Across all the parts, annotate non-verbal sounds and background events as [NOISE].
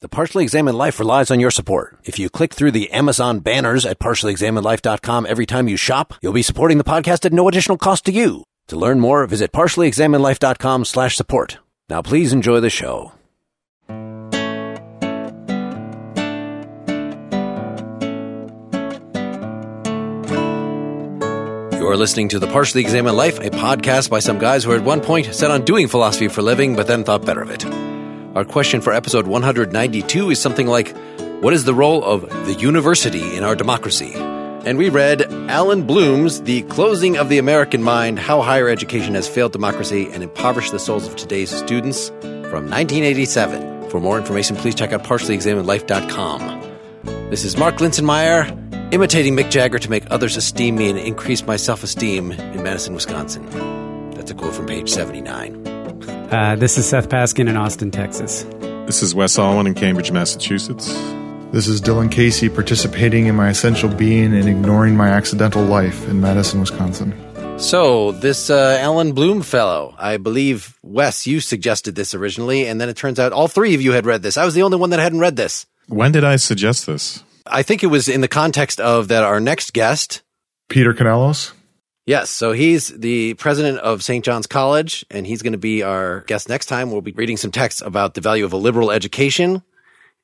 The Partially Examined Life relies on your support. If you click through the Amazon banners at partiallyexaminedlife.com every time you shop, you'll be supporting the podcast at no additional cost to you. To learn more, visit partiallyexaminedlife.com slash support. Now please enjoy the show. You're listening to The Partially Examined Life, a podcast by some guys who at one point set on doing philosophy for a living, but then thought better of it. Our question for episode 192 is something like What is the role of the university in our democracy? And we read Allan Bloom's The Closing of the American Mind How Higher Education Has Failed Democracy and Impoverished the Souls of Today's Students from 1987. For more information, please check out partiallyexaminedlife.com. This is Mark Linsenmayer imitating Mick Jagger to make others esteem me and increase my self esteem in Madison, Wisconsin. That's a quote from page 79. Uh, this is Seth Paskin in Austin, Texas. This is Wes Alwan in Cambridge, Massachusetts. This is Dylan Casey participating in my essential being and ignoring my accidental life in Madison, Wisconsin. So, this uh, Allan Bloom fellow, I believe, Wes, you suggested this originally, and then it turns out all three of you had read this. I was the only one that hadn't read this. When did I suggest this? I think it was in the context of that our next guest, Peter Kanelos. Yes, so he's the president of St. John's College, and he's going to be our guest next time. We'll be reading some texts about the value of a liberal education.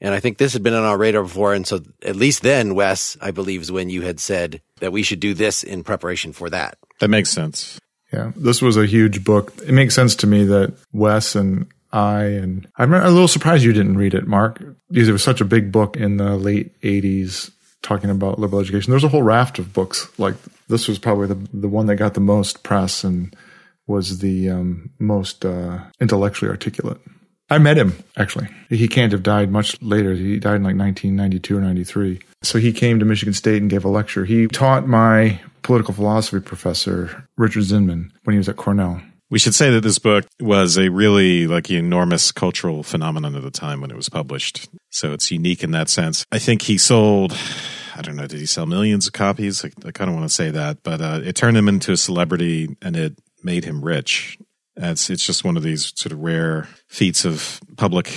And I think this had been on our radar before. And so at least then, Wes, I believe, is when you had said that we should do this in preparation for that. That makes sense. Yeah, this was a huge book. It makes sense to me that Wes and I, and I'm a little surprised you didn't read it, Mark, because it was such a big book in the late 80s talking about liberal education. There's a whole raft of books like this was probably the the one that got the most press and was the um, most uh, intellectually articulate. I met him actually. He can't have died much later. He died in like 1992 or 93. So he came to Michigan State and gave a lecture. He taught my political philosophy professor Richard Zinman when he was at Cornell. We should say that this book was a really like enormous cultural phenomenon at the time when it was published. So it's unique in that sense. I think he sold I don't know, did he sell millions of copies? I, I kind of want to say that, but uh, it turned him into a celebrity and it made him rich. It's it's just one of these sort of rare feats of public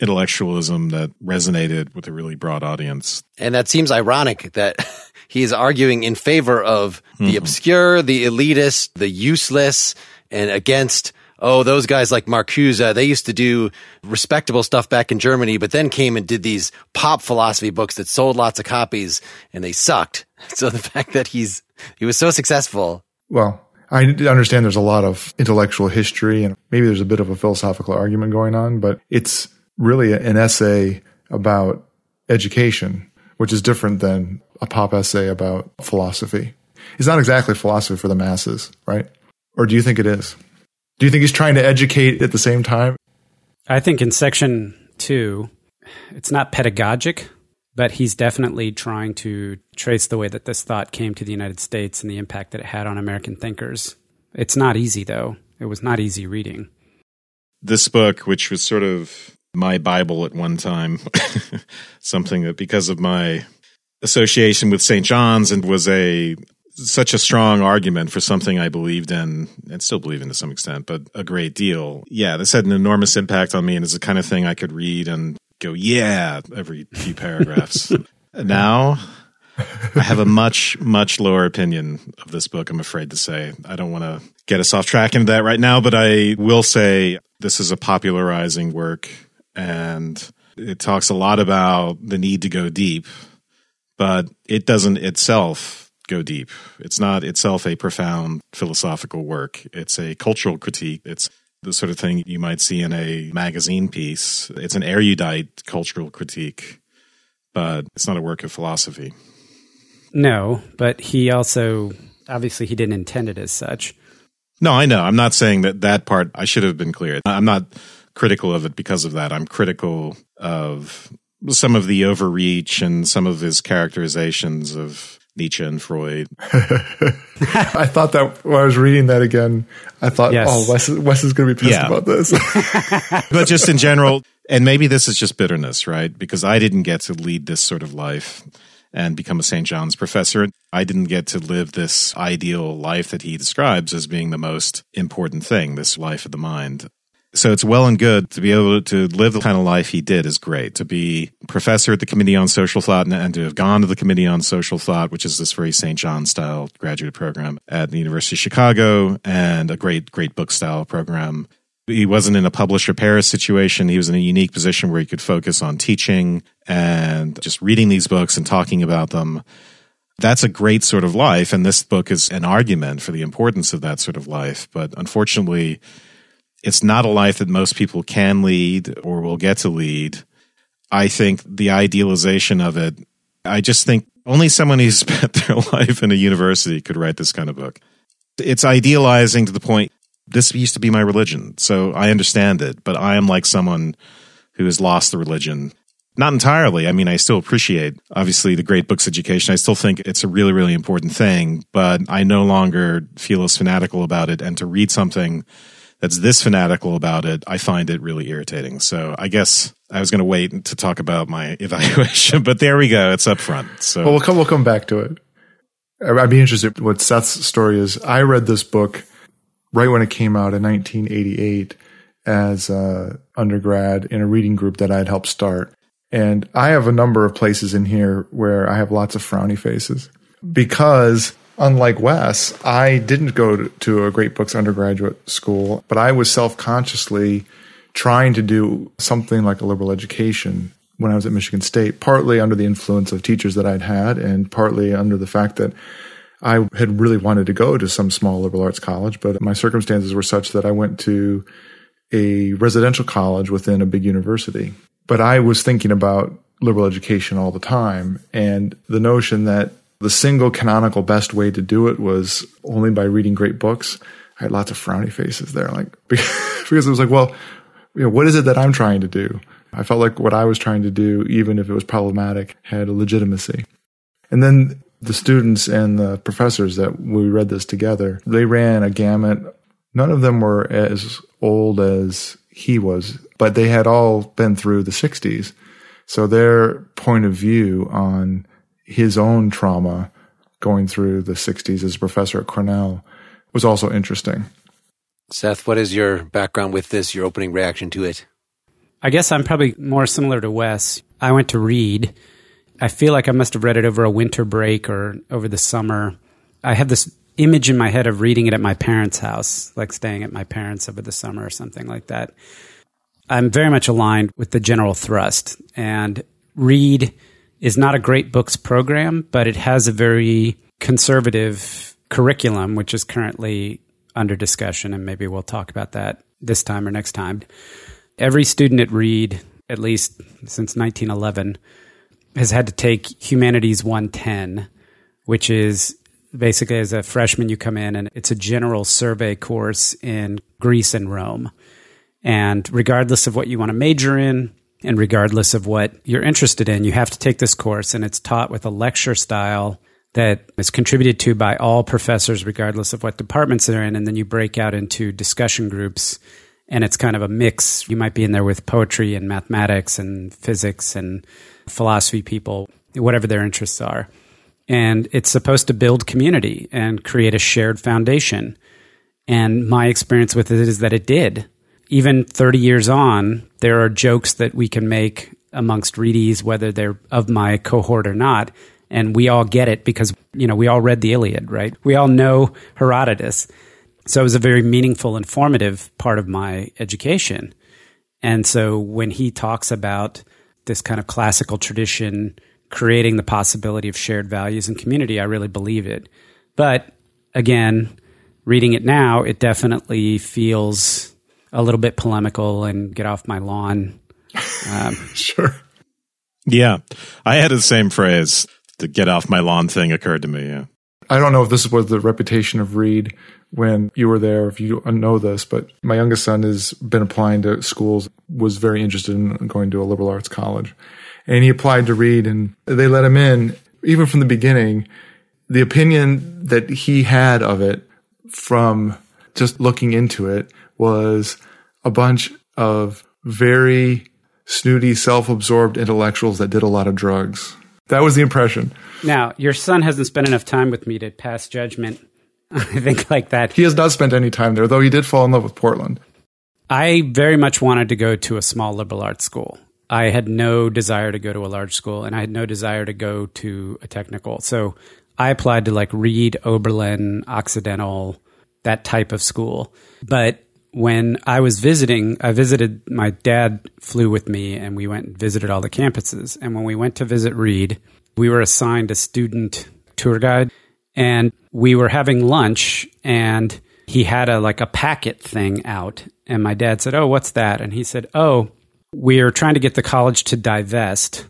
intellectualism that resonated with a really broad audience. And that seems ironic that [LAUGHS] he is arguing in favor of the mm-hmm. obscure, the elitist, the useless, and against oh, those guys like Marcuse, uh, they used to do respectable stuff back in Germany, but then came and did these pop philosophy books that sold lots of copies and they sucked. [LAUGHS] So the fact that he's, he was so successful. Well, I understand there's a lot of intellectual history and maybe there's a bit of a philosophical argument going on, but it's really an essay about education, which is different than a pop essay about philosophy. It's not exactly philosophy for the masses, right? Or do you think it is? Do you think he's trying to educate at the same time? I think in section two, it's not pedagogic, but he's definitely trying to trace the way that this thought came to the United States and the impact that it had on American thinkers. It's not easy, though. It was not easy reading. This book, which was sort of my Bible at one time, [LAUGHS] something that because of my association with St. John's and was a such a strong argument for something I believed in and still believe in to some extent, but a great deal. Yeah, this had an enormous impact on me and is the kind of thing I could read and go, yeah, every few paragraphs. [LAUGHS] now, I have a much, much lower opinion of this book, I'm afraid to say. I don't want to get us off track into that right now, but I will say this is a popularizing work and it talks a lot about the need to go deep, but it doesn't itself go deep. It's not itself a profound philosophical work. It's a cultural critique. It's the sort of thing you might see in a magazine piece. It's an erudite cultural critique, but it's not a work of philosophy. No, but he also obviously he didn't intend it as such. No, I know. I'm not saying that that part I should have been clear. I'm not critical of it because of that. I'm critical of some of the overreach and some of his characterizations of Nietzsche and Freud. [LAUGHS] I thought that when I was reading that again, I thought, yes. oh, Wes, Wes is going to be pissed yeah. about this. [LAUGHS] but just in general, and maybe this is just bitterness, right? Because I didn't get to lead this sort of life and become a St. John's professor. I didn't get to live this ideal life that he describes as being the most important thing, this life of the mind. So it's well and good to be able to live the kind of life he did is great. To be professor at the Committee on Social Thought and, to have gone to the Committee on Social Thought, which is this very St. John style graduate program at the University of Chicago and a great, great book style program. He wasn't in a publish or perish situation. He was in a unique position where he could focus on teaching and just reading these books and talking about them. That's a great sort of life. And this book is an argument for the importance of that sort of life. But unfortunately, it's not a life that most people can lead or will get to lead. I think the idealization of it, I just think only someone who's [LAUGHS] spent their life in a university could write this kind of book. It's idealizing to the point this used to be my religion, so I understand it, but I am like someone who has lost the religion. Not entirely. I mean, I still appreciate, obviously, the great books education. I still think it's a really, really important thing, but I no longer feel as fanatical about it. And to read something that's this fanatical about it, I find it really irritating. So I guess I was going to wait to talk about my [LAUGHS] evaluation, but there we go. It's up front. So well, we'll come, we'll come back to it. I'd be interested what Seth's story is. I read this book right when it came out in 1988 as a undergrad in a reading group that I had helped start. And I have a number of places in here where I have lots of frowny faces because unlike Wes, I didn't go to a great books undergraduate school, but I was self consciously trying to do something like a liberal education when I was at Michigan State, partly under the influence of teachers that I'd had, and partly under the fact that I had really wanted to go to some small liberal arts college, but my circumstances were such that I went to a residential college within a big university. But I was thinking about liberal education all the time and the notion that the single canonical best way to do it was only by reading great books. I had lots of frowny faces there, like [LAUGHS] because it was like, well, you know, what is it that I'm trying to do? I felt like what I was trying to do, even if it was problematic, had a legitimacy. And then the students and the professors that we read this together, they ran a gamut. None of them were as old as he was, but they had all been through the 60s. So their point of view on his own trauma going through the 60s as a professor at Cornell was also interesting. Seth, what is your background with this, your opening reaction to it? I guess I'm probably more similar to Wes. I went to read. I feel like I must have read it over a winter break or over the summer. I have this image in my head of reading it at my parents' house, like staying at my parents' over the summer or something like that. I'm very much aligned with the general thrust and read is not a great books program, but it has a very conservative curriculum, which is currently under discussion. And maybe we'll talk about that this time or next time. Every student at Reed, at least since 1911, has had to take Humanities 110, which is basically as a freshman, you come in and it's a general survey course in Greece and Rome. And regardless of what you want to major in, and regardless of what you're interested in, you have to take this course, and it's taught with a lecture style that is contributed to by all professors, regardless of what departments they're in. And then you break out into discussion groups, and it's kind of a mix. You might be in there with poetry and mathematics and physics and philosophy people, whatever their interests are. And it's supposed to build community and create a shared foundation. And my experience with it is that it did even 30 years on, there are jokes that we can make amongst Reedies, whether they're of my cohort or not. And we all get it because, you know, we all read the Iliad, right? We all know Herodotus. So it was a very meaningful, informative part of my education. And so when he talks about this kind of classical tradition creating the possibility of shared values and community, I really believe it. But again, reading it now, it definitely feels a little bit polemical and get off my lawn. Um, [LAUGHS] sure. Yeah. I had the same phrase. The get off my lawn thing occurred to me. Yeah. I don't know if this was the reputation of Reed when you were there, if you know this, but my youngest son has been applying to schools, was very interested in going to a liberal arts college. And he applied to Reed and they let him in. Even from the beginning, the opinion that he had of it from just looking into it was a bunch of very snooty, self-absorbed intellectuals that did a lot of drugs. That was the impression. Now, your son hasn't spent enough time with me to pass judgment. [LAUGHS] I think like that. He has not spent any time there, though he did fall in love with Portland. I very much wanted to go to a small liberal arts school. I had no desire to go to a large school, and I had no desire to go to a technical. So I applied to like Reed, Oberlin, Occidental, that type of school. But when I was visiting, I visited, my dad flew with me and we went and visited all the campuses. And when we went to visit Reed, we were assigned a student tour guide and we were having lunch and he had a like a packet thing out and my dad said, "Oh, what's that?" And he said, "Oh, we're trying to get the college to divest."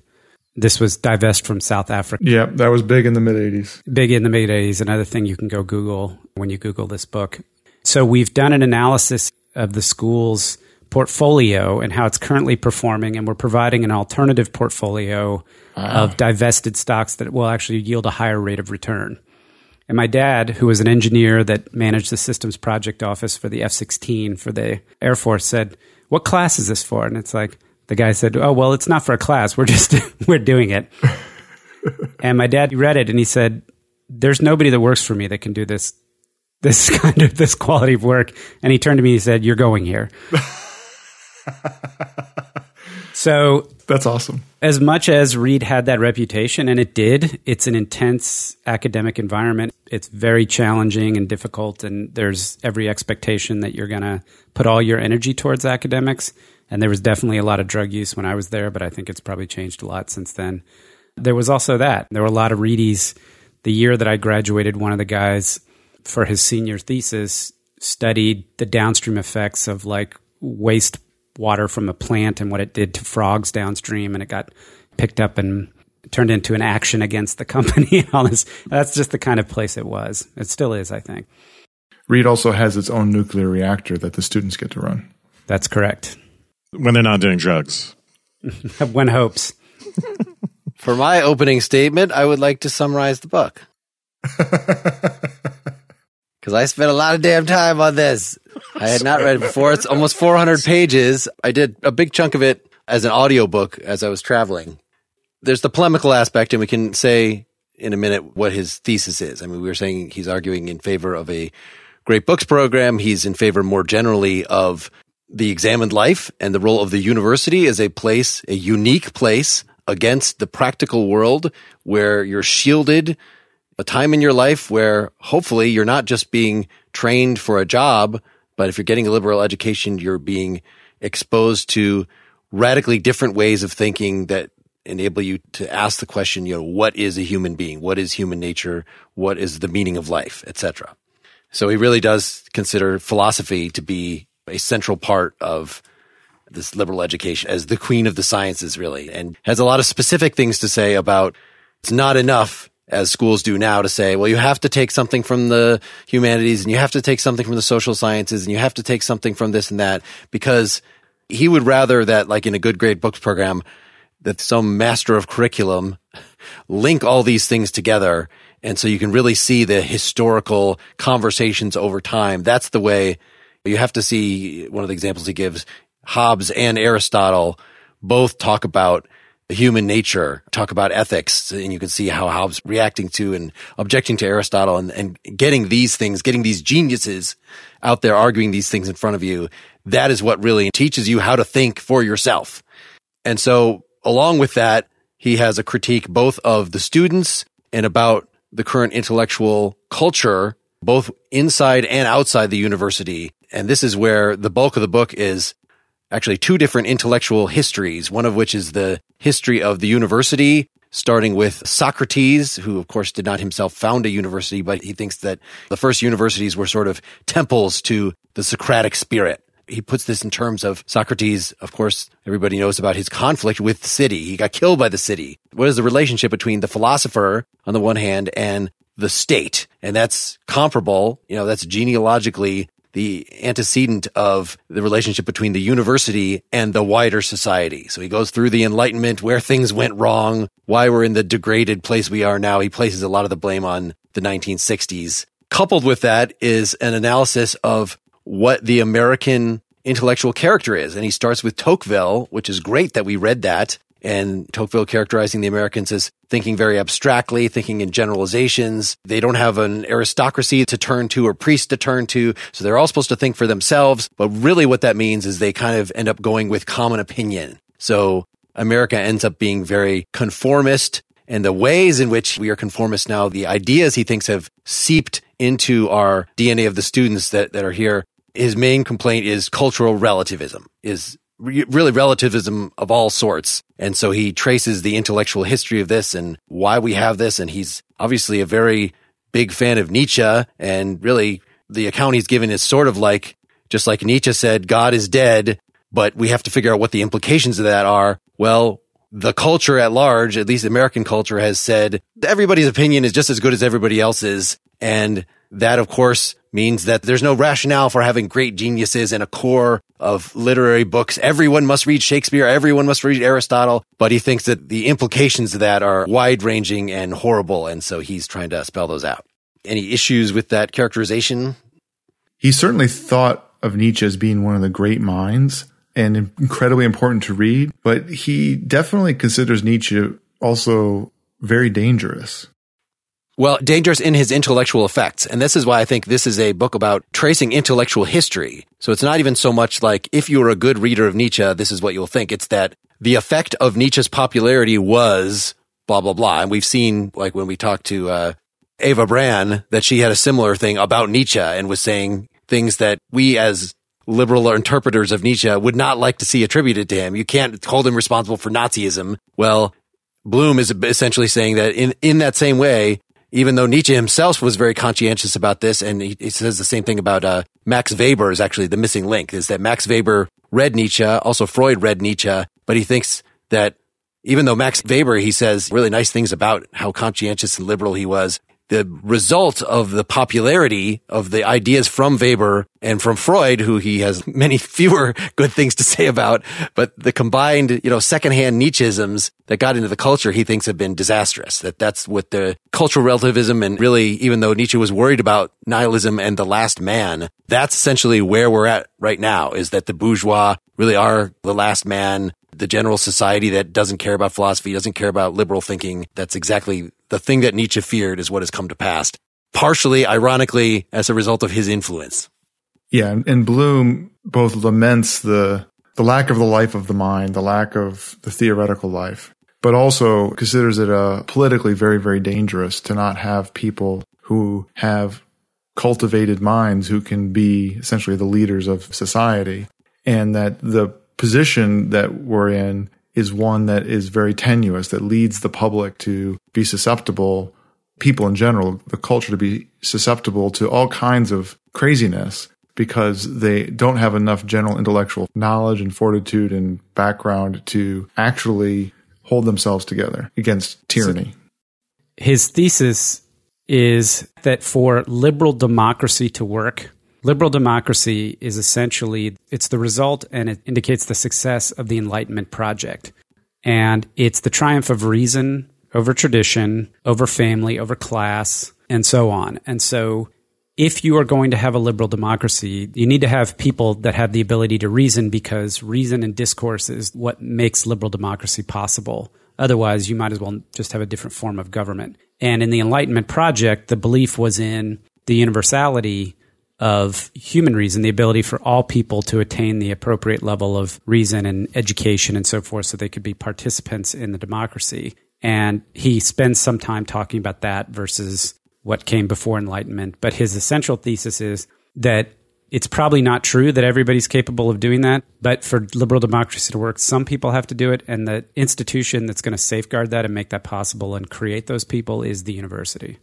This was divest from South Africa. Yeah, that was big in the mid 80s. Big in the mid 80s. Another thing you can go Google when you Google this book. So we've done an analysis of the school's portfolio and how it's currently performing, and we're providing an alternative portfolio ah. of divested stocks that will actually yield a higher rate of return. And my dad, who was an engineer that managed the systems project office for the F 16 for the Air Force, said, What class is this for? And it's like, the guy said, Oh, well, it's not for a class. We're just, [LAUGHS] we're doing it. [LAUGHS] and my dad read it and he said, There's nobody that works for me that can do this, this [LAUGHS] kind of, this quality of work. And he turned to me and he said, You're going here. so That's awesome. as much as Reed had that reputation, and it did, it's an intense academic environment. It's very challenging and difficult, and there's every expectation that you're going to put all your energy towards academics. And there was definitely a lot of drug use when I was there, but I think it's probably changed a lot since then. There was also that. There were a lot of Reedies. The year that I graduated, one of the guys for his senior thesis studied the downstream effects of like waste water from a plant and what it did to frogs downstream, and it got picked up and turned into an action against the company and [LAUGHS] all this. That's just the kind of place it was. It still is, I think. Reed also has its own nuclear reactor that the students get to run. That's correct. When they're not doing drugs. [LAUGHS] One hopes. [LAUGHS] For my opening statement, I would like to summarize the book. [LAUGHS] Because I spent a lot of damn time on this. I had not read it before. It's almost 400 pages. I did a big chunk of it as an audiobook as I was traveling. There's the polemical aspect, and we can say in a minute what his thesis is. I mean, we were saying he's arguing in favor of a great books program. He's in favor more generally of the examined life and the role of the university as a place, a unique place against the practical world where you're shielded a time in your life where hopefully you're not just being trained for a job, but if you're getting a liberal education, you're being exposed to radically different ways of thinking that enable you to ask the question, you know, what is a human being? What is human nature? What is the meaning of life, etc. So he really does consider philosophy to be a central part of this liberal education as the queen of the sciences, really, and has a lot of specific things to say about it's not enough as schools do now to say, well, you have to take something from the humanities and you have to take something from the social sciences and you have to take something from this and that because he would rather that like in a good great books program that some master of curriculum link all these things together. And so you can really see the historical conversations over time. That's the way you have to see one of the examples he gives. Hobbes and Aristotle both talk about human nature, talk about ethics, and you can see how Hobbes reacting to and objecting to Aristotle and, and getting these things, getting these geniuses out there arguing these things in front of you. That is what really teaches you how to think for yourself. And so along with that, he has a critique both of the students and about the current intellectual culture, both inside and outside the university. And this is where the bulk of the book is actually two different intellectual histories, one of which is the history of the university, starting with Socrates, who of course did not himself found a university, but he thinks that the first universities were sort of temples to the Socratic spirit. He puts this in terms of Socrates. Of course, everybody knows about his conflict with the city. He got killed by the city. What is the relationship between the philosopher on the one hand and the state? And that's comparable. You know, that's genealogically the antecedent of the relationship between the university and the wider society. So he goes through the enlightenment, where things went wrong, why we're in the degraded place we are now. He places a lot of the blame on the 1960s. Coupled with that is an analysis of what the American intellectual character is. And he starts with Tocqueville, which is great that we read that and Tocqueville characterizing the Americans as thinking very abstractly, thinking in generalizations. They don't have an aristocracy to turn to or priest to turn to. So they're all supposed to think for themselves. But really what that means is they kind of end up going with common opinion. So America ends up being very conformist and the ways in which we are conformist now, the ideas he thinks have seeped into our DNA of the students that, that are here. His main complaint is cultural relativism, is really relativism of all sorts. And so he traces the intellectual history of this and why we have this. And he's obviously a very big fan of Nietzsche. And really, the account he's given is sort of like, just like Nietzsche said, God is dead, but we have to figure out what the implications of that are. Well, the culture at large, at least American culture has said everybody's opinion is just as good as everybody else's. And that, of course, means that there's no rationale for having great geniuses and a core of literary books. Everyone must read Shakespeare. Everyone must read Aristotle. But he thinks that the implications of that are wide ranging and horrible. And so he's trying to spell those out. Any issues with that characterization? He certainly thought of Nietzsche as being one of the great minds and incredibly important to read, but he definitely considers Nietzsche also very dangerous. Well, dangerous in his intellectual effects. And this is why I think this is a book about tracing intellectual history. So it's not even so much like if you're a good reader of Nietzsche, this is what you'll think. It's that the effect of Nietzsche's popularity was blah, blah, blah. And we've seen, like when we talked to, uh, Eva Brann, that she had a similar thing about Nietzsche and was saying things that we as liberal interpreters of Nietzsche would not like to see attributed to him. You can't hold him responsible for Nazism. Well, Bloom is essentially saying that in, in that same way, even though Nietzsche himself was very conscientious about this, and he, he says the same thing about uh, Max Weber is actually the missing link, is that Max Weber read Nietzsche, also Freud read Nietzsche, but he thinks that even though Max Weber, he says really nice things about how conscientious and liberal he was, the result of the popularity of the ideas from Weber and from Freud, who he has [LAUGHS] many fewer good things to say about, but the combined, you know, secondhand Nietzscheisms that got into the culture, he thinks have been disastrous. That that's what the cultural relativism and really, even though Nietzsche was worried about nihilism and the last man, that's essentially where we're at right now is that the bourgeois really are the last man the general society that doesn't care about philosophy, doesn't care about liberal thinking. That's exactly the thing that Nietzsche feared is what has come to pass. Partially, ironically, as a result of his influence. Yeah, and Bloom both laments the the lack of the life of the mind, the lack of the theoretical life, but also considers it a politically very, very dangerous to not have people who have cultivated minds who can be essentially the leaders of society. And that the position that we're in is one that is very tenuous, that leads the public to be susceptible, people in general, the culture to be susceptible to all kinds of craziness because they don't have enough general intellectual knowledge and fortitude and background to actually hold themselves together against tyranny. His thesis is that for liberal democracy to work, Liberal democracy is essentially it's the result and it indicates the success of the Enlightenment project. And it's the triumph of reason over tradition, over family, over class, and so on. And so if you are going to have a liberal democracy, you need to have people that have the ability to reason because reason and discourse is what makes liberal democracy possible. Otherwise, you might as well just have a different form of government. And in the Enlightenment project, the belief was in the universality of human reason, the ability for all people to attain the appropriate level of reason and education and so forth so they could be participants in the democracy. And he spends some time talking about that versus what came before enlightenment. But his essential thesis is that it's probably not true that everybody's capable of doing that, but for liberal democracy to work, some people have to do it. And the institution that's going to safeguard that and make that possible and create those people is the university.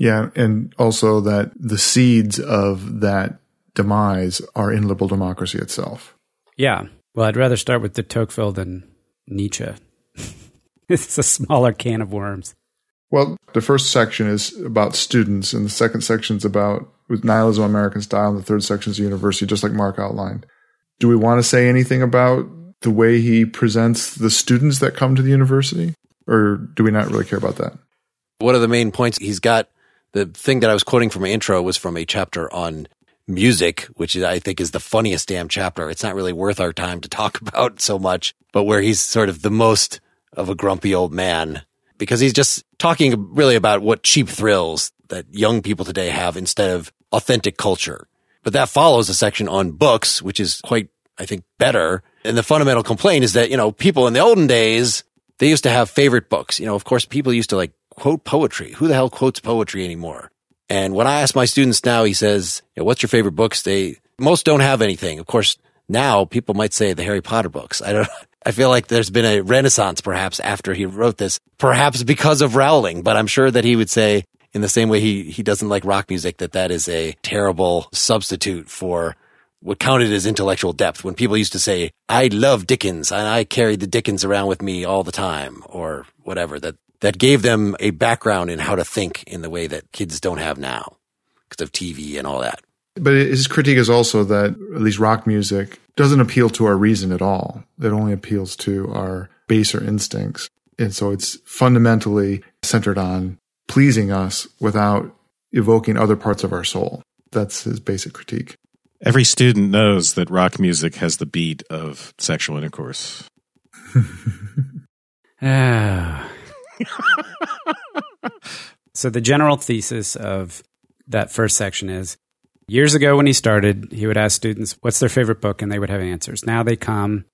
Yeah, and also that the seeds of that demise are in liberal democracy itself. Yeah. Well, I'd rather start with de Tocqueville than Nietzsche. [LAUGHS] it's a smaller can of worms. Well, the first section is about students, and the second section is about with nihilism American style, and the third section is the university, just like Mark outlined. Do we want to say anything about the way he presents the students that come to the university, or do we not really care about that? One of the main points he's got the thing that I was quoting from my intro was from a chapter on music, which I think is the funniest damn chapter. It's not really worth our time to talk [LAUGHS] about so much, but where he's sort of the most of a grumpy old man because he's just talking really about what cheap thrills that young people today have instead of authentic culture. But that follows a section on books, which is quite, I think, better. And the fundamental complaint is that, you know, people in the olden days, they used to have favorite books. You know, of course, people used to like quote poetry. Who the hell quotes poetry anymore? And when I ask my students now, he says, what's your favorite books? They, most don't have anything. Of course, now people might say the Harry Potter books. I don't, [LAUGHS] I feel like there's been a renaissance perhaps after he wrote this, perhaps because of Rowling, but I'm sure that he would say in the same way he, he doesn't like rock music, that that is a terrible substitute for what counted as intellectual depth. When people used to say, I love Dickens and I carried the Dickens around with me all the time or whatever, that, that gave them a background in how to think in the way that kids don't have now because of TV and all that. But his critique is also that at least rock music doesn't appeal to our reason at all. It only appeals to our baser instincts. And so it's fundamentally centered on pleasing us without evoking other parts of our soul. That's his basic critique. Every student knows that rock music has the beat of sexual intercourse. Ah. So the general thesis of that first section is years ago when he started, he would ask students what's their favorite book and they would have answers. Now they come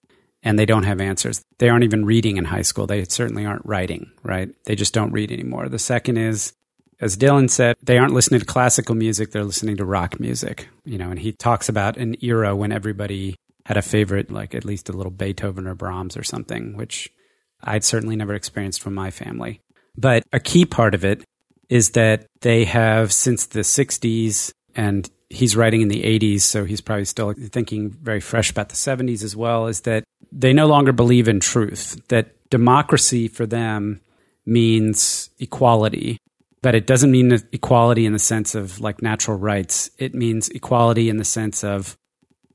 and they don't have answers. They aren't even reading in high school. They certainly aren't writing, right? They just don't read anymore. The second is as Dylan said, they aren't listening to classical music, they're listening to rock music. You know, and he talks about an era when everybody had a favorite, like at least a little Beethoven or Brahms or something, which I'd certainly never experienced from my family. But a key part of it is that they have since the 60s, and he's writing in the 80s, so he's probably still thinking very fresh about the 70s as well, is that they no longer believe in truth, that democracy for them means equality but it doesn't mean equality in the sense of like natural rights. It means equality in the sense of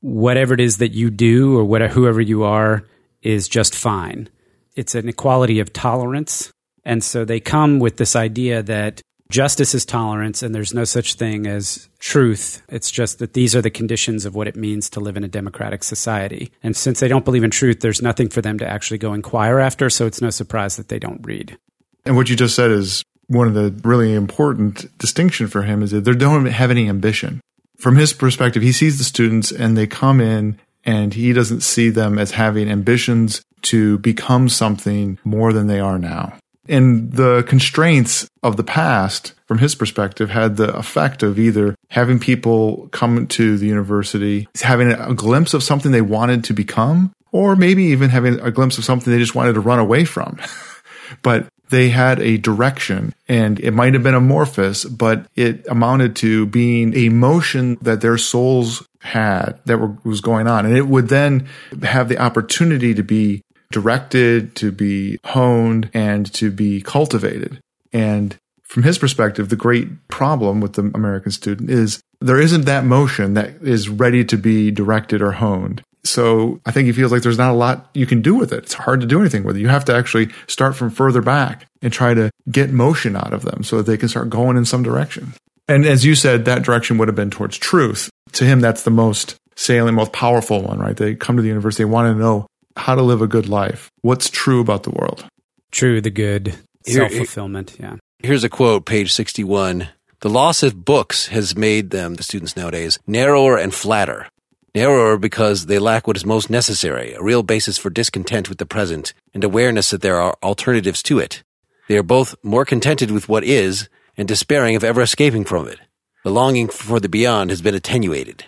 whatever it is that you do or whatever, whoever you are is just fine. It's an equality of tolerance. And so they come with this idea that justice is tolerance and there's no such thing as truth. It's just that these are the conditions of what it means to live in a democratic society. And since they don't believe in truth, there's nothing for them to actually go inquire after. So it's no surprise that they don't read. And what you just said is one of the really important distinction for him is that they don't have any ambition. From his perspective, he sees the students and they come in and he doesn't see them as having ambitions to become something more than they are now. And the constraints of the past, from his perspective, had the effect of either having people come to the university, having a glimpse of something they wanted to become, or maybe even having a glimpse of something they just wanted to run away from. [LAUGHS] but they had a direction and it might have been amorphous, but it amounted to being a motion that their souls had that were, was going on. And it would then have the opportunity to be directed, to be honed, and to be cultivated. And from his perspective, the great problem with the American student is there isn't that motion that is ready to be directed or honed. So I think he feels like there's not a lot you can do with it. It's hard to do anything with it. You have to actually start from further back and try to get motion out of them so that they can start going in some direction. And as you said, that direction would have been towards truth. To him, that's the most salient, most powerful one, right? They come to the university, they want to know how to live a good life. What's true about the world? True, the good, self fulfillment. Yeah. Here's a quote, page 61. The loss of books has made them, the students nowadays, narrower and flatter. Narrower because they lack what is most necessary, a real basis for discontent with the present and awareness that there are alternatives to it. They are both more contented with what is and despairing of ever escaping from it. The longing for the beyond has been attenuated.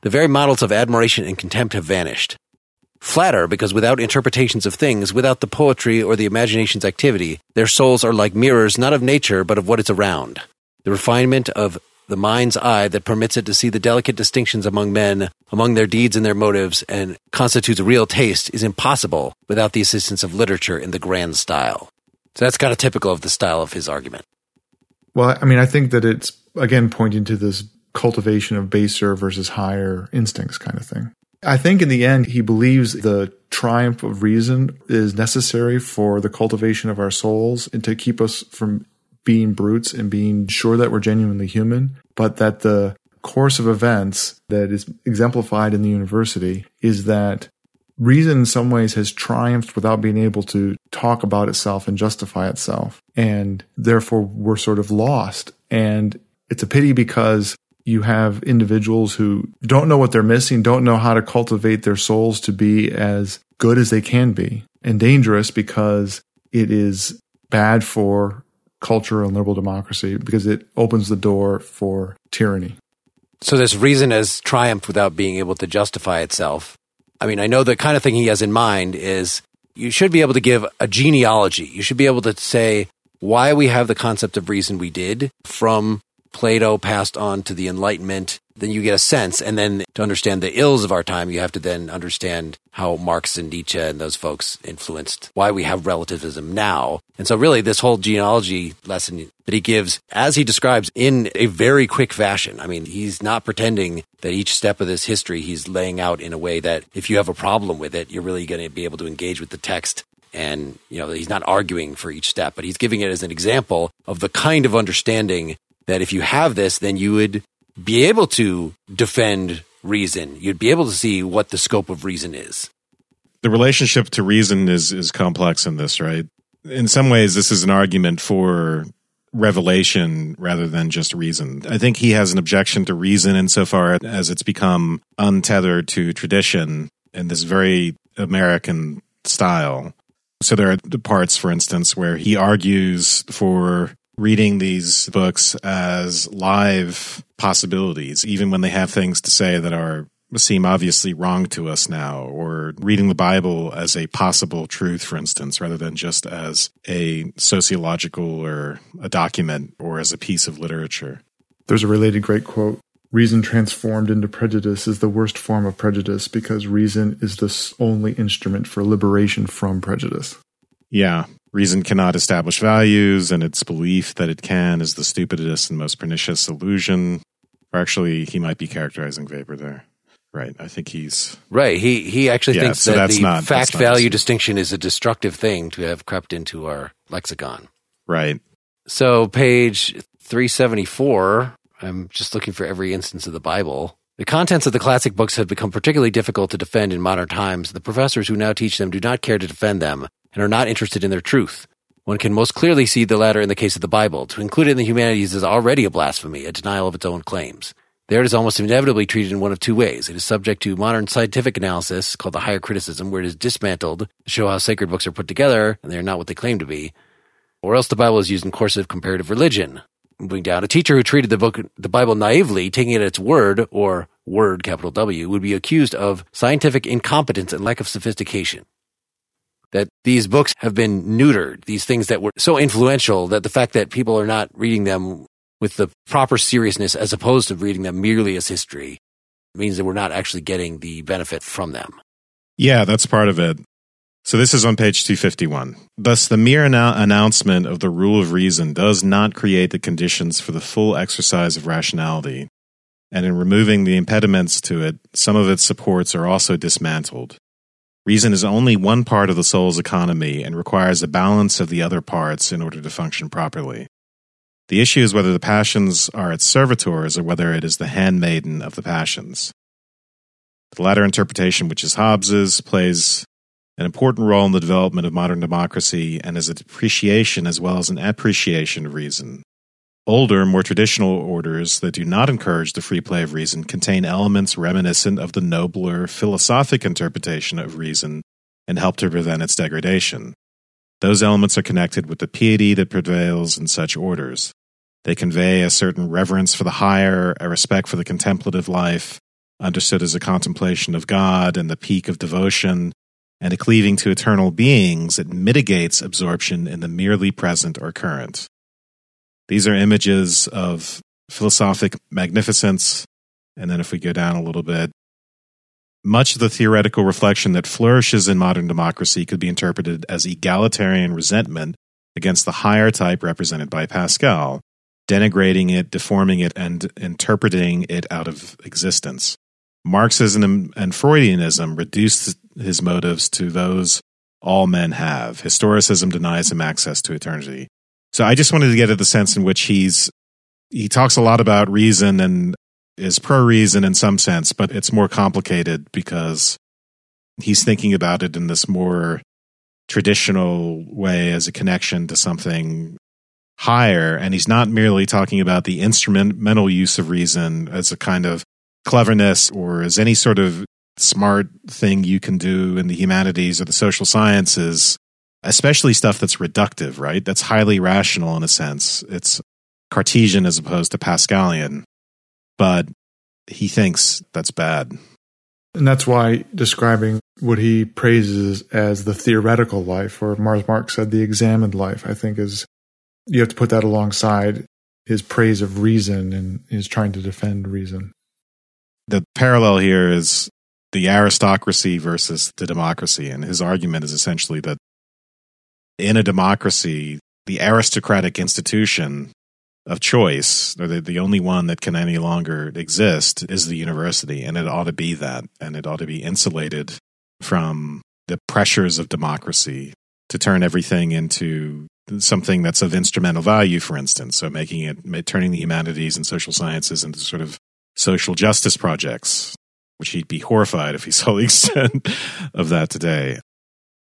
The very models of admiration and contempt have vanished. Flatter because without interpretations of things, without the poetry or the imagination's activity, their souls are like mirrors not of nature but of what is around. The refinement of the mind's eye that permits it to see the delicate distinctions among men, among their deeds and their motives, and constitutes real taste is impossible without the assistance of literature in the grand style. So that's kind of typical of the style of his argument. Well, I mean, I think that it's, again, pointing to this cultivation of baser versus higher instincts kind of thing. I think in the end, he believes the triumph of reason is necessary for the cultivation of our souls and to keep us from being brutes and being sure that we're genuinely human, but that the course of events that is exemplified in the university is that reason in some ways has triumphed without being able to talk about itself and justify itself. And therefore we're sort of lost. And it's a pity because you have individuals who don't know what they're missing, don't know how to cultivate their souls to be as good as they can be, and dangerous because it is bad for culture and liberal democracy because it opens the door for tyranny. So this reason has triumphed without being able to justify itself. I mean, I know the kind of thing he has in mind is you should be able to give a genealogy. You should be able to say why we have the concept of reason we did from Plato passed on to the Enlightenment, then you get a sense. And then to understand the ills of our time, you have to then understand how Marx and Nietzsche and those folks influenced why we have relativism now. And so really this whole genealogy lesson that he gives, as he describes in a very quick fashion. I mean, he's not pretending that each step of this history he's laying out in a way that if you have a problem with it, you're really going to be able to engage with the text and you know he's not arguing for each step but he's giving it as an example of the kind of understanding that if you have this, then you would be able to defend reason. You'd be able to see what the scope of reason is. The relationship to reason is is complex in this, right? In some ways, this is an argument for revelation rather than just reason. I think he has an objection to reason insofar as it's become untethered to tradition in this very American style. So there are the parts, for instance, where he argues for reading these books as live possibilities, even when they have things to say that are seem obviously wrong to us now, or reading the Bible as a possible truth, for instance, rather than just as a sociological or a document or as a piece of literature. There's a related great quote Reason transformed into prejudice is the worst form of prejudice because reason is the only instrument for liberation from prejudice. Yeah, Reason cannot establish values, and its belief that it can is the stupidest and most pernicious illusion. Or actually, he might be characterizing Weber there. Right. I think he's right. He he actually yeah, thinks so that the not, fact value distinction is a destructive thing to have crept into our lexicon. Right. So page three seventy four. I'm just looking for every instance of the Bible. The contents of the classic books have become particularly difficult to defend in modern times. The professors who now teach them do not care to defend them and are not interested in their truth. One can most clearly see the latter in the case of the Bible. To include it in the humanities is already a blasphemy, a denial of its own claims. There it is almost inevitably treated in one of two ways. It is subject to modern scientific analysis called the higher criticism, where it is dismantled to show how sacred books are put together and they are not what they claim to be. Or else the Bible is used in course of comparative religion. Moving down, a teacher who treated the book, the Bible naively, taking it at its word, or word, capital W, would be accused of scientific incompetence and lack of sophistication that these books have been neutered, these things that were so influential that the fact that people are not reading them with the proper seriousness as opposed to reading them merely as history means that we're not actually getting the benefit from them. Yeah, that's part of it. So this is on page 251. Thus, the mere announcement of the rule of reason does not create the conditions for the full exercise of rationality. And in removing the impediments to it, some of its supports are also dismantled. Reason is only one part of the soul's economy and requires a balance of the other parts in order to function properly. The issue is whether the passions are its servitors or whether it is the handmaiden of the passions. The latter interpretation, which is Hobbes's, plays an important role in the development of modern democracy and is a depreciation as well as an appreciation of reason. Older, more traditional orders that do not encourage the free play of reason contain elements reminiscent of the nobler philosophic interpretation of reason and help to prevent its degradation. Those elements are connected with the piety that prevails in such orders. They convey a certain reverence for the higher, a respect for the contemplative life, understood as a contemplation of God and the peak of devotion, and a cleaving to eternal beings that mitigates absorption in the merely present or current. These are images of philosophic magnificence. And then if we go down a little bit, much of the theoretical reflection that flourishes in modern democracy could be interpreted as egalitarian resentment against the higher type represented by Pascal, denigrating it, deforming it, and interpreting it out of existence. Marxism and Freudianism reduced his motives to those all men have. Historicism denies him access to eternity. So I just wanted to get at the sense in which he's he talks a lot about reason and is pro reason in some sense, but it's more complicated because he's thinking about it in this more traditional way as a connection to something higher. And he's not merely talking about the instrumental use of reason as a kind of cleverness or as any sort of smart thing you can do in the humanities or the social sciences, especially stuff that's reductive, right? That's highly rational in a sense. It's Cartesian as opposed to Pascalian, but he thinks that's bad. And that's why describing what he praises as the theoretical life, or Mars Mark said the examined life, I think is you have to put that alongside his praise of reason and his trying to defend reason. The parallel here is the aristocracy versus the democracy. And his argument is essentially that in a democracy, the aristocratic institution of choice, or the, the only one that can any longer exist, is the university. And it ought to be that. And it ought to be insulated from the pressures of democracy to turn everything into something that's of instrumental value, for instance. So making it, turning the humanities and social sciences into sort of social justice projects, which he'd be horrified if he saw the [LAUGHS] extent of that today.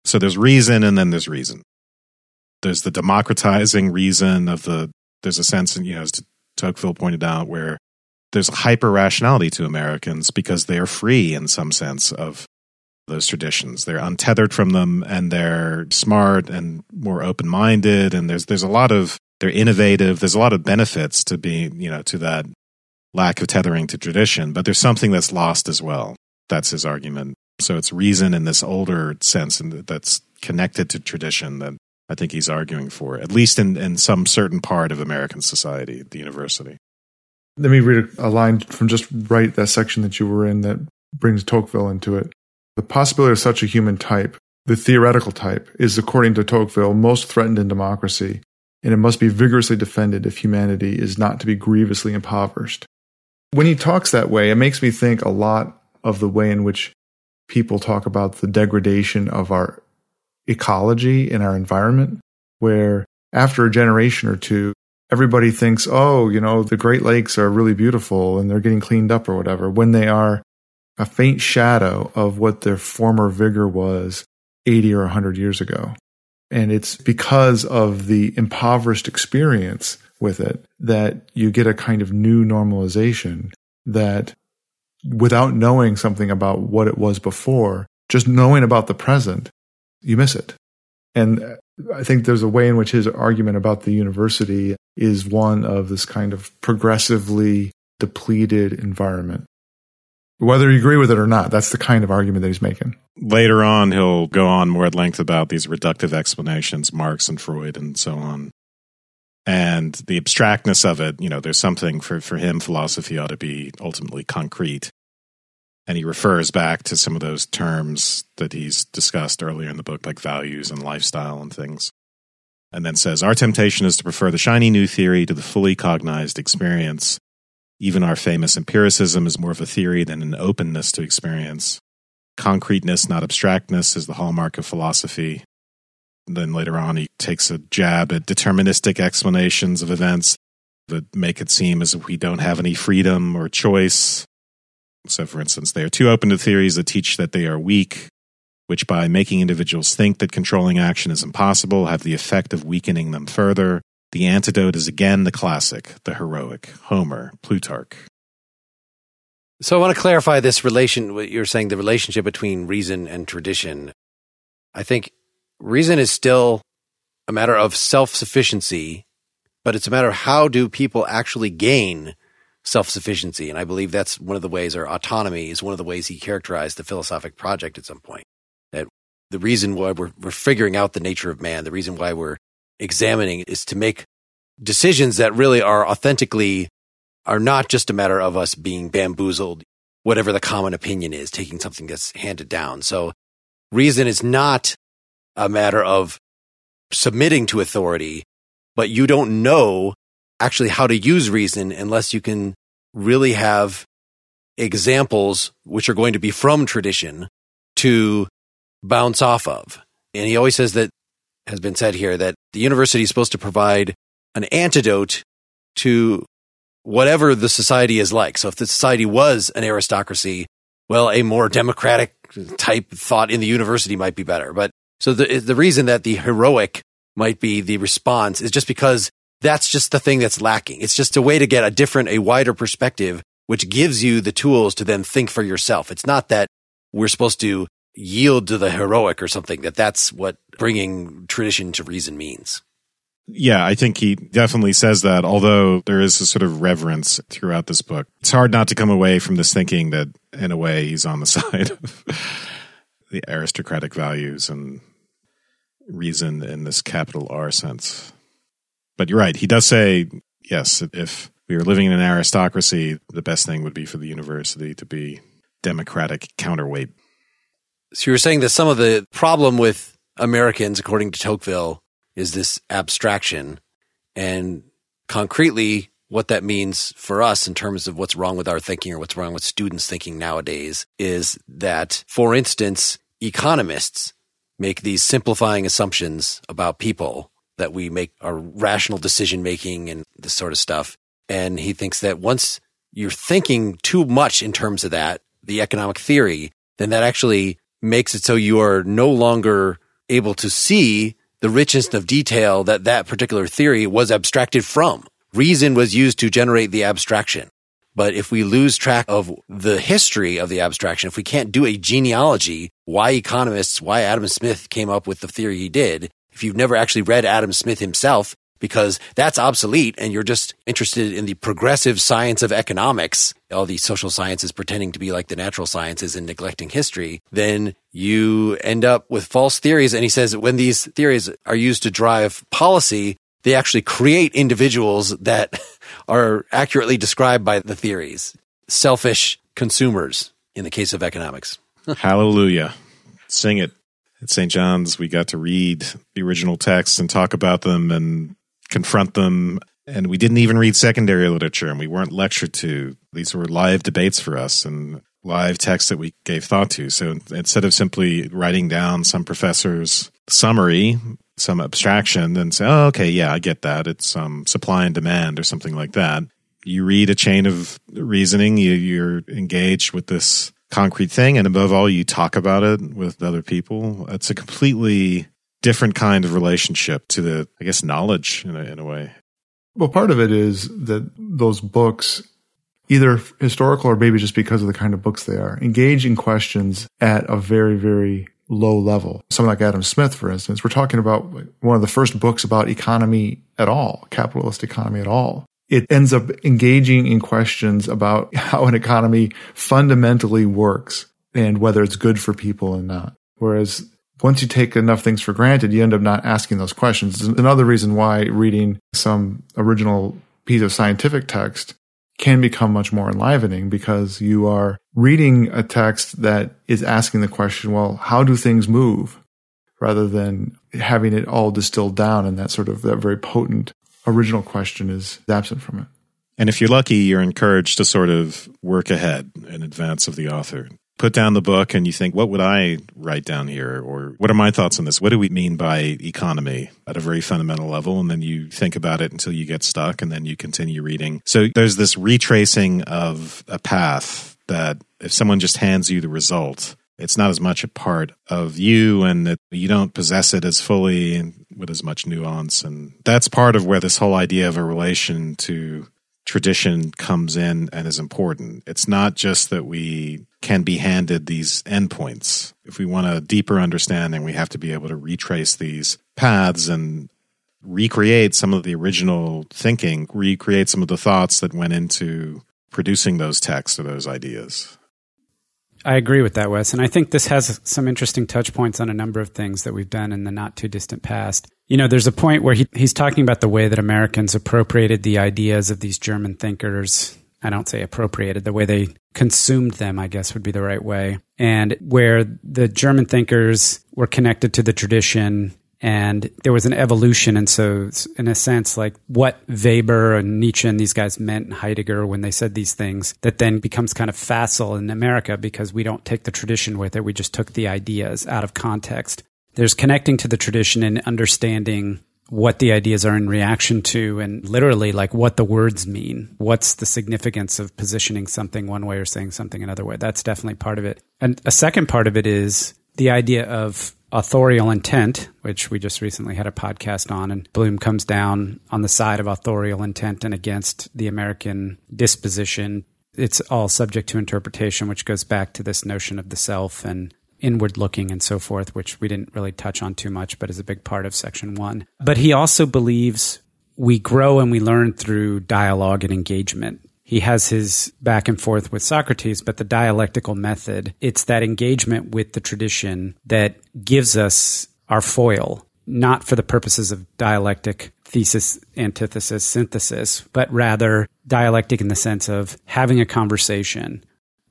So there's reason and then there's reason. There's the democratizing reason of the there's a sense, and you know, as Tocqueville pointed out, where there's hyper rationality to Americans because they are free in some sense of those traditions. They're untethered from them and they're smart and more open minded. And there's, there's a lot of, they're innovative. There's a lot of benefits to being, you know, to that lack of tethering to tradition, but there's something that's lost as well. That's his argument. So it's reason in this older sense and that's connected to tradition that I think he's arguing for, at least in, in some certain part of American society, the university. Let me read a line from just right that section that you were in that brings Tocqueville into it. The possibility of such a human type, the theoretical type, is, according to Tocqueville, most threatened in democracy, and it must be vigorously defended if humanity is not to be grievously impoverished. When he talks that way, it makes me think a lot of the way in which people talk about the degradation of our ecology in our environment where after a generation or two, everybody thinks, oh, you know, the Great Lakes are really beautiful and they're getting cleaned up or whatever, when they are a faint shadow of what their former vigor was 80 or 100 years ago. And it's because of the impoverished experience with it that you get a kind of new normalization that without knowing something about what it was before, just knowing about the present you miss it. And I think there's a way in which his argument about the university is one of this kind of progressively depleted environment. Whether you agree with it or not, that's the kind of argument that he's making. Later on, he'll go on more at length about these reductive explanations, Marx and Freud and so on. And the abstractness of it, you know, there's something for, for him, philosophy ought to be ultimately concrete. And he refers back to some of those terms that he's discussed earlier in the book, like values and lifestyle and things. And then says, Our temptation is to prefer the shiny new theory to the fully cognized experience. Even our famous empiricism is more of a theory than an openness to experience. Concreteness, not abstractness, is the hallmark of philosophy. And then later on, he takes a jab at deterministic explanations of events that make it seem as if we don't have any freedom or choice. So, for instance, they are too open to theories that teach that they are weak, which by making individuals think that controlling action is impossible have the effect of weakening them further. The antidote is again the classic, the heroic, Homer, Plutarch. So I want to clarify this relation, what you're saying, the relationship between reason and tradition. I think reason is still a matter of self sufficiency, but it's a matter of how do people actually gain self sufficiency. And I believe that's one of the ways, or autonomy is one of the ways he characterized the philosophic project at some point. That the reason why we're, we're figuring out the nature of man, the reason why we're examining is to make decisions that really are authentically, are not just a matter of us being bamboozled, whatever the common opinion is, taking something that's handed down. So reason is not a matter of submitting to authority, but you don't know actually how to use reason unless you can really have examples which are going to be from tradition to bounce off of. And he always says that has been said here that the university is supposed to provide an antidote to whatever the society is like. So if the society was an aristocracy, well, a more democratic type thought in the university might be better. But so the, the reason that the heroic might be the response is just because that's just the thing that's lacking. It's just a way to get a different, a wider perspective, which gives you the tools to then think for yourself. It's not that we're supposed to yield to the heroic or something, that that's what bringing tradition to reason means. Yeah, I think he definitely says that, although there is a sort of reverence throughout this book. It's hard not to come away from this thinking that, in a way, he's on the [LAUGHS] side of the aristocratic values and reason in this capital R sense. But you're right. He does say, yes, if we were living in an aristocracy, the best thing would be for the university to be democratic counterweight. So you were saying that some of the problem with Americans, according to Tocqueville, is this abstraction. And concretely, what that means for us in terms of what's wrong with our thinking or what's wrong with students thinking nowadays is that, for instance, economists make these simplifying assumptions about people that we make our rational decision making and this sort of stuff. And he thinks that once you're thinking too much in terms of that, the economic theory, then that actually makes it so you are no longer able to see the richness of detail that that particular theory was abstracted from. Reason was used to generate the abstraction. But if we lose track of the history of the abstraction, if we can't do a genealogy, why economists, why Adam Smith came up with the theory he did, if you've never actually read Adam Smith himself, because that's obsolete and you're just interested in the progressive science of economics, all these social sciences pretending to be like the natural sciences and neglecting history, then you end up with false theories. And he says when these theories are used to drive policy, they actually create individuals that [LAUGHS] are accurately described by the theories. Selfish consumers in the case of economics. Hallelujah. Sing it. At St. John's, we got to read the original texts and talk about them and confront them. And we didn't even read secondary literature and we weren't lectured to. These were live debates for us and live texts that we gave thought to. So instead of simply writing down some professor's summary, some abstraction, and say, oh, okay, yeah, I get that. It's um, supply and demand or something like that. You read a chain of reasoning, you, you're engaged with this concrete thing, and above all, you talk about it with other people. It's a completely different kind of relationship to the, I guess, knowledge in a, in a way. Well, part of it is that those books, either historical or maybe just because of the kind of books they are, engage in questions at a very, very low level. Someone like Adam Smith, for instance, we're talking about one of the first books about economy at all, capitalist economy at all. It ends up engaging in questions about [LAUGHS] how an economy fundamentally works and whether it's good for people and not. Whereas once you take enough things for granted, you end up not asking those questions. Another reason why reading some original piece of scientific text can become much more enlivening because you are reading a text that is asking the question, well, how do things move? Rather than having it all distilled down in that sort of that very potent original question is absent from it. And if you're lucky, you're encouraged to sort of work ahead in advance of the author put down the book and you think, what would I write down here? Or what are my thoughts on this? What do we mean by economy at a very fundamental level? And then you think about it until you get stuck and then you continue reading. So there's this retracing of a path that if someone just hands you the result, it's not as much a part of you and you don't possess it as fully with as much nuance. And that's part of where this whole idea of a relation to tradition comes in and is important. It's not just that we can be handed these endpoints. If we want a deeper understanding, we have to be able to retrace these paths and recreate some of the original thinking, recreate some of the thoughts that went into producing those texts or those ideas. I agree with that, Wes. And I think this has some interesting touch points on a number of things that we've done in the not too distant past. You know, there's a point where he, he's talking about the way that Americans appropriated the ideas of these German thinkers. I don't say appropriated, the way they consumed them, I guess would be the right way. And where the German thinkers were connected to the tradition and there was an evolution. And so, in a sense, like what Weber and Nietzsche and these guys meant Heidegger when they said these things, that then becomes kind of facile in America because we don't take the tradition with it. We just took the ideas out of context. There's connecting to the tradition and understanding what the ideas are in reaction to and literally like what the words mean. What's the significance of positioning something one way or saying something another way? That's definitely part of it. And a second part of it is the idea of authorial intent, which we just recently had a podcast on, and Bloom comes down on the side of authorial intent and against the American disposition. It's all subject to interpretation, which goes back to this notion of the self and inward looking and so forth, which we didn't really touch on too much, but is a big part of section one. But he also believes we grow and we learn through dialogue and engagement. He has his back and forth with Socrates, but the dialectical method, it's that engagement with the tradition that gives us our foil, not for the purposes of dialectic thesis, antithesis, synthesis, but rather dialectic in the sense of having a conversation.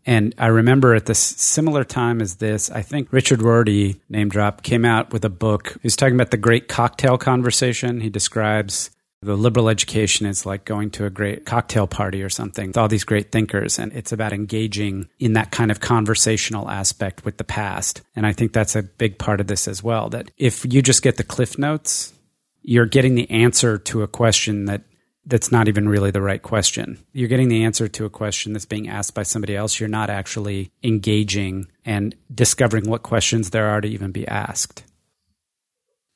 And I remember at this similar time as this, I think Richard Rorty, name drop, came out with a book. He's talking about the great cocktail conversation. He describes the liberal education is like going to a great cocktail party or something with all these great thinkers. And it's about engaging in that kind of conversational aspect with the past. And I think that's a big part of this as well. That if you just get the cliff notes, you're getting the answer to a question that that's not even really the right question. You're getting the answer to a question that's being asked by somebody else. You're not actually engaging and discovering what questions there are to even be asked.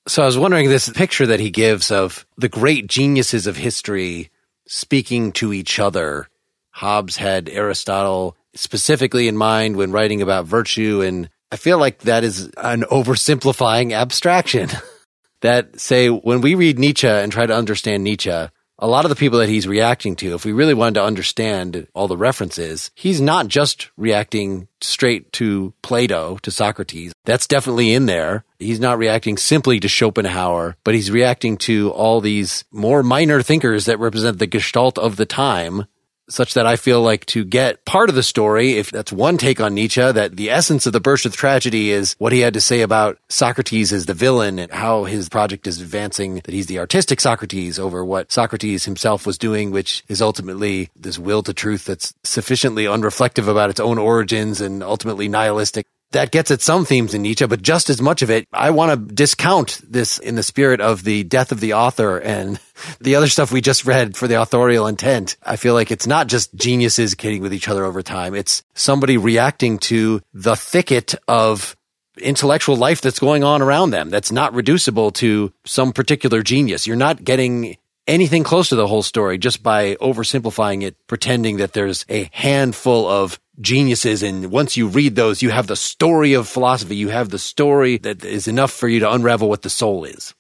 So I was wondering this picture that he gives of the great geniuses of history speaking to each other. Hobbes had Aristotle specifically in mind when writing about virtue. And I feel like that is an oversimplifying abstraction. [LAUGHS] that say, when we read Nietzsche and try to understand Nietzsche, a lot of the people that he's reacting to, if we really wanted to understand all the references, he's not just reacting straight to Plato, to Socrates. That's definitely in there. He's not reacting simply to Schopenhauer, but he's reacting to all these more minor thinkers that represent the gestalt of the time such that I feel like to get part of the story, if that's one take on Nietzsche, that the essence of the Birth of Tragedy is what he had to say about Socrates as the villain and how his project is advancing, that he's the artistic Socrates over what Socrates himself was doing, which is ultimately this will to truth that's sufficiently unreflective about its own origins and ultimately nihilistic that gets at some themes in Nietzsche, but just as much of it, I want to discount this in the spirit of the death of the author and [LAUGHS] the other stuff we just read for the authorial intent. I feel like it's not just geniuses kidding with each other over time. It's somebody reacting to the thicket of intellectual life that's going on around them that's not reducible to some particular genius. You're not getting anything close to the whole story just by oversimplifying it, pretending that there's a handful of geniuses. And once you read those, you have the story of philosophy. You have the story that is enough for you to unravel what the soul is.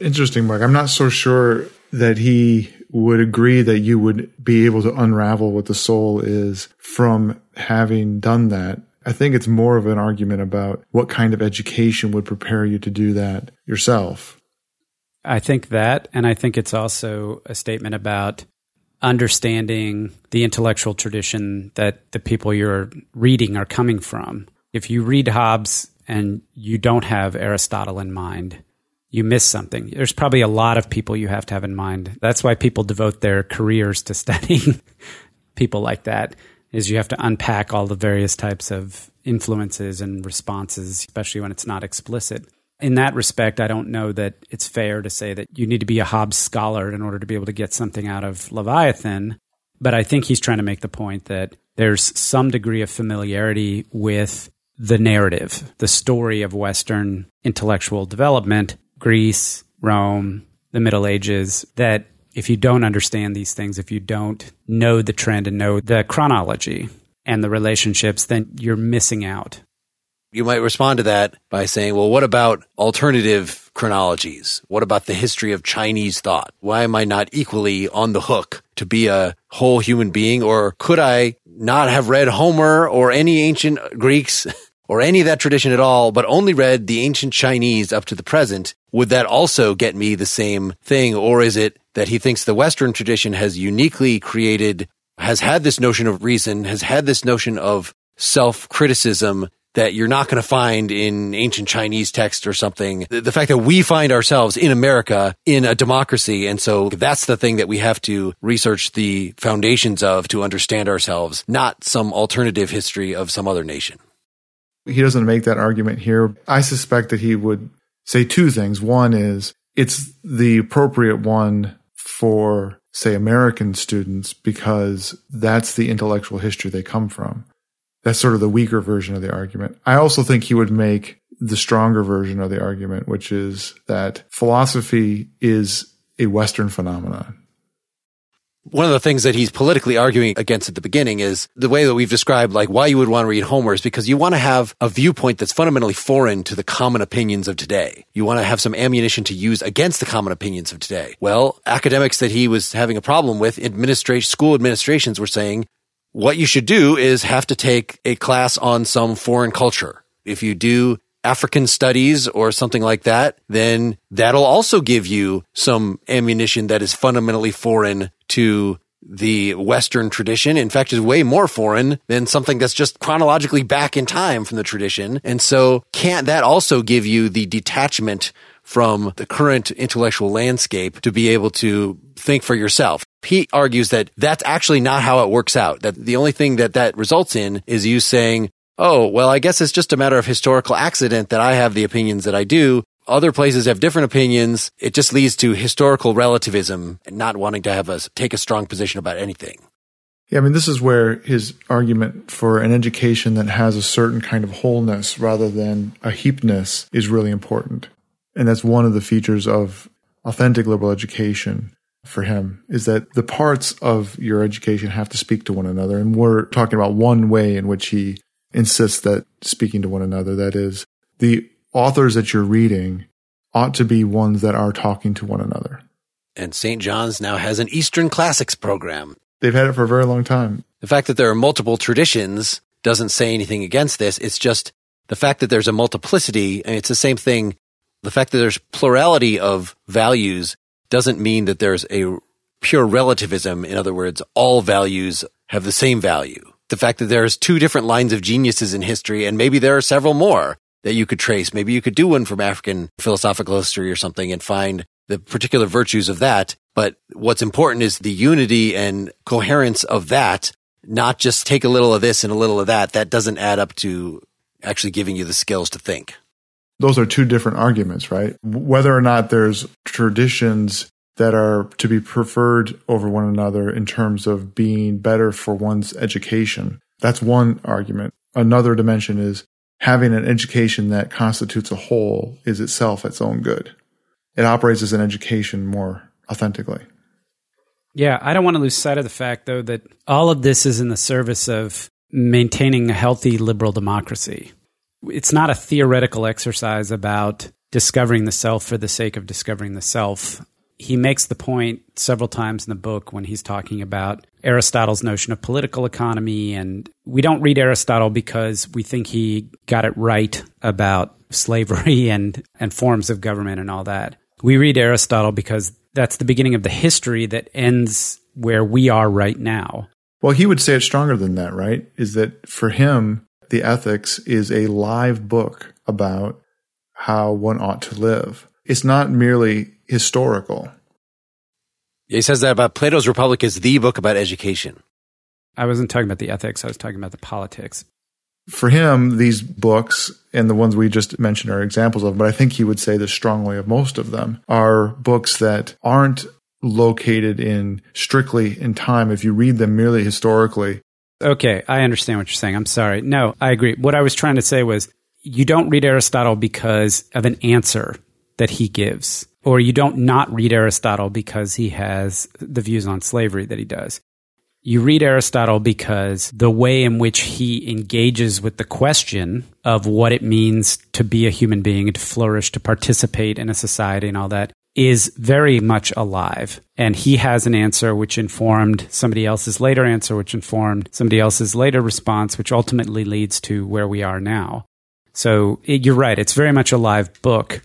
Interesting, Mark. I'm not so sure that he would agree that you would be able to unravel what the soul is from having done that. I think it's more of an argument about what kind of education would prepare you to do that yourself. I think that, and I think it's also a statement about understanding the intellectual tradition that the people you're reading are coming from. If you read Hobbes and you don't have Aristotle in mind, you miss something. There's probably a lot of people you have to have in mind. That's why people devote their careers to [LAUGHS] studying people like that is you have to unpack all the various types of influences and responses, especially when it's not explicit in that respect, I don't know that it's fair to say that you need to be a Hobbes scholar in order to be able to get something out of Leviathan. But I think he's trying to make the point that there's some degree of familiarity with the narrative, the story of Western intellectual development, Greece, Rome, the Middle Ages, that if you don't understand these things, if you don't know the trend and know the chronology and the relationships, then you're missing out you might respond to that by saying, well, what about alternative chronologies? What about the history of Chinese thought? Why am I not equally on the hook to be a whole human being? Or could I not have read Homer or any ancient Greeks [LAUGHS] or any of that tradition at all, but only read the ancient Chinese up to the present? Would that also get me the same thing? Or is it that he thinks the Western tradition has uniquely created, has had this notion of reason, has had this notion of self criticism that you're not going to find in ancient Chinese text or something. The, the, fact that we find ourselves in America in a democracy. And so that's the thing that we have to research the foundations of to understand ourselves, not some alternative history of some other nation. He doesn't make that argument here. I suspect that he would say two things. One is it's the appropriate one for, say, American students because that's the intellectual history they come from. That's sort of the weaker version of the argument. I also think he would make the stronger version of the argument, which is that philosophy is a Western phenomenon. One of the things that he's politically arguing against at the beginning is the way that we've described, like why you would want to read Homer is because you want to have a viewpoint that's fundamentally foreign to the common opinions of today. You want to have some ammunition to use against the common opinions of today. Well, academics that he was having a problem with, administration, school administrations were saying, what you should do is have to take a class on some foreign culture. If you do African studies or something like that, then that'll also give you some ammunition that is fundamentally foreign to the Western tradition. In fact, is way more foreign than something that's just chronologically back in time from the tradition. And so can't that also give you the detachment from the current intellectual landscape to be able to think for yourself? He argues that that's actually not how it works out. That the only thing that that results in is you saying, oh, well, I guess it's just a matter of historical accident that I have the opinions that I do. Other places have different opinions. It just leads to historical relativism and not wanting to have us take a strong position about anything. Yeah, I mean, this is where his argument for an education that has a certain kind of wholeness rather than a heapness is really important. And that's one of the features of authentic liberal education for him is that the parts of your education have to speak to one another. And we're talking about one way in which he insists that speaking to one another, that is, the authors that you're reading ought to be ones that are talking to one another. And St. John's now has an Eastern Classics program. They've had it for a very long time. The fact that there are multiple traditions doesn't say anything against this. It's just the fact that there's a multiplicity, and it's the same thing. The fact that there's plurality of values doesn't mean that there's a pure relativism. In other words, all values have the same value. The fact that there's two different lines of geniuses in history, and maybe there are several more that you could trace. Maybe you could do one from African philosophical history or something and find the particular virtues of that. But what's important is the unity and coherence of that, not just take a little of this and a little of that. That doesn't add up to actually giving you the skills to think. Those are two different arguments, right? Whether or not there's traditions that are to be preferred over one another in terms of being better for one's education. That's one argument. Another dimension is having an education that constitutes a whole is itself its own good. It operates as an education more authentically. Yeah, I don't want to lose sight of the fact, though, that all of this is in the service of maintaining a healthy liberal democracy. It's not a theoretical exercise about discovering the self for the sake of discovering the self. He makes the point several times in the book when he's talking about Aristotle's notion of political economy. And we don't read Aristotle because we think he got it right about slavery [LAUGHS] and, and forms of government and all that. We read Aristotle because that's the beginning of the history that ends where we are right now. Well, he would say it stronger than that, right? Is that for him, the ethics is a live book about how one ought to live. It's not merely historical. He says that about Plato's Republic is the book about education. I wasn't talking about the ethics, I was talking about the politics. For him, these books and the ones we just mentioned are examples of, but I think he would say this strongly of most of them are books that aren't located in strictly in time. If you read them merely historically, Okay, I understand what you're saying. I'm sorry. No, I agree. What I was trying to say was you don't read Aristotle because of an answer that he gives, or you don't not read Aristotle because he has the views on slavery that he does. You read Aristotle because the way in which he engages with the question of what it means to be a human being and to flourish, to participate in a society and all that is very much alive. And he has an answer which informed somebody else's later answer, which informed somebody else's later response, which ultimately leads to where we are now. So it, you're right. It's very much a live book,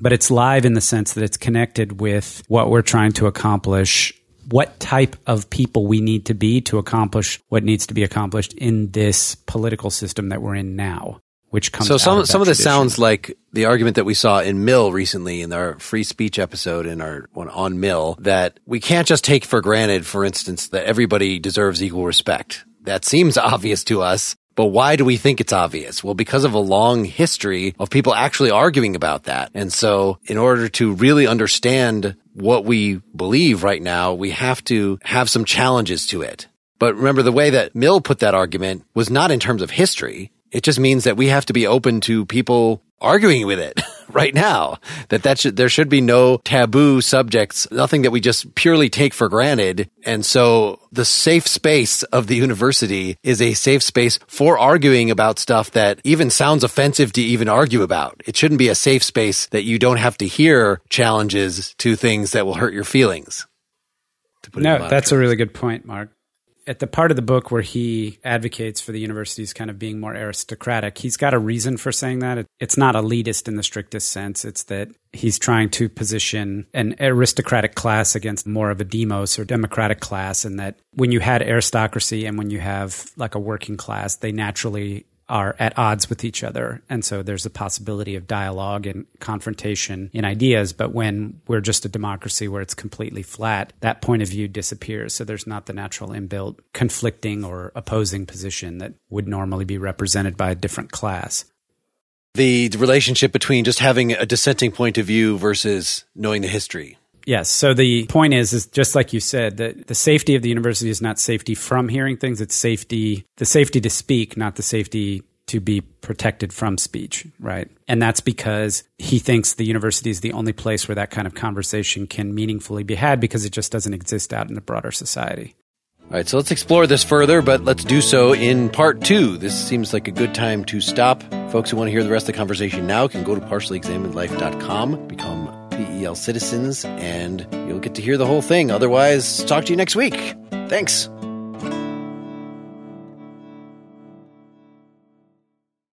but it's live in the sense that it's connected with what we're trying to accomplish, what type of people we need to be to accomplish what needs to be accomplished in this political system that we're in now which comes so some of some of this tradition. sounds like the argument that we saw in Mill recently in our free speech episode in our one on Mill that we can't just take for granted, for instance, that everybody deserves equal respect. That seems [LAUGHS] obvious to us, But why do we think it's obvious? Well, because of a long history of people actually arguing about that. And so in order to really understand what we believe right now, we have to have some challenges to it. But remember the way that Mill put that argument was not in terms of history. It just means that we have to be open to people arguing with it [LAUGHS] right now. That that should, there should be no taboo subjects, nothing that we just purely take for granted. And so the safe space of the university is a safe space for arguing about stuff that even sounds offensive to even argue about. It shouldn't be a safe space that you don't have to hear challenges to things that will hurt your feelings. No, that's a really good point, Mark at the part of the book where he advocates for the universities kind of being more aristocratic, he's got a reason for saying that. It's not elitist in the strictest sense. It's that he's trying to position an aristocratic class against more of a demos or democratic class, and that when you had aristocracy and when you have like a working class, they naturally are at odds with each other. And so there's a possibility of dialogue and confrontation in ideas. But when we're just a democracy where it's completely flat, that point of view disappears. So there's not the natural inbuilt conflicting or opposing position that would normally be represented by a different class. The relationship between just having a dissenting point of view versus knowing the history. Yes. So the point is, is just like you said, that the safety of the university is not safety from hearing things. It's safety, the safety to speak, not the safety to be protected from speech, right? And that's because he thinks the university is the only place where that kind of conversation can meaningfully be had because it just doesn't exist out in the broader society. All right, so let's explore this further, but let's do so in part two. This seems like a good time to stop. Folks who want to hear the rest of the conversation now can go to partiallyexaminedlife.com, become PEL citizens, and you'll get to hear the whole thing. Otherwise, talk to you next week. Thanks.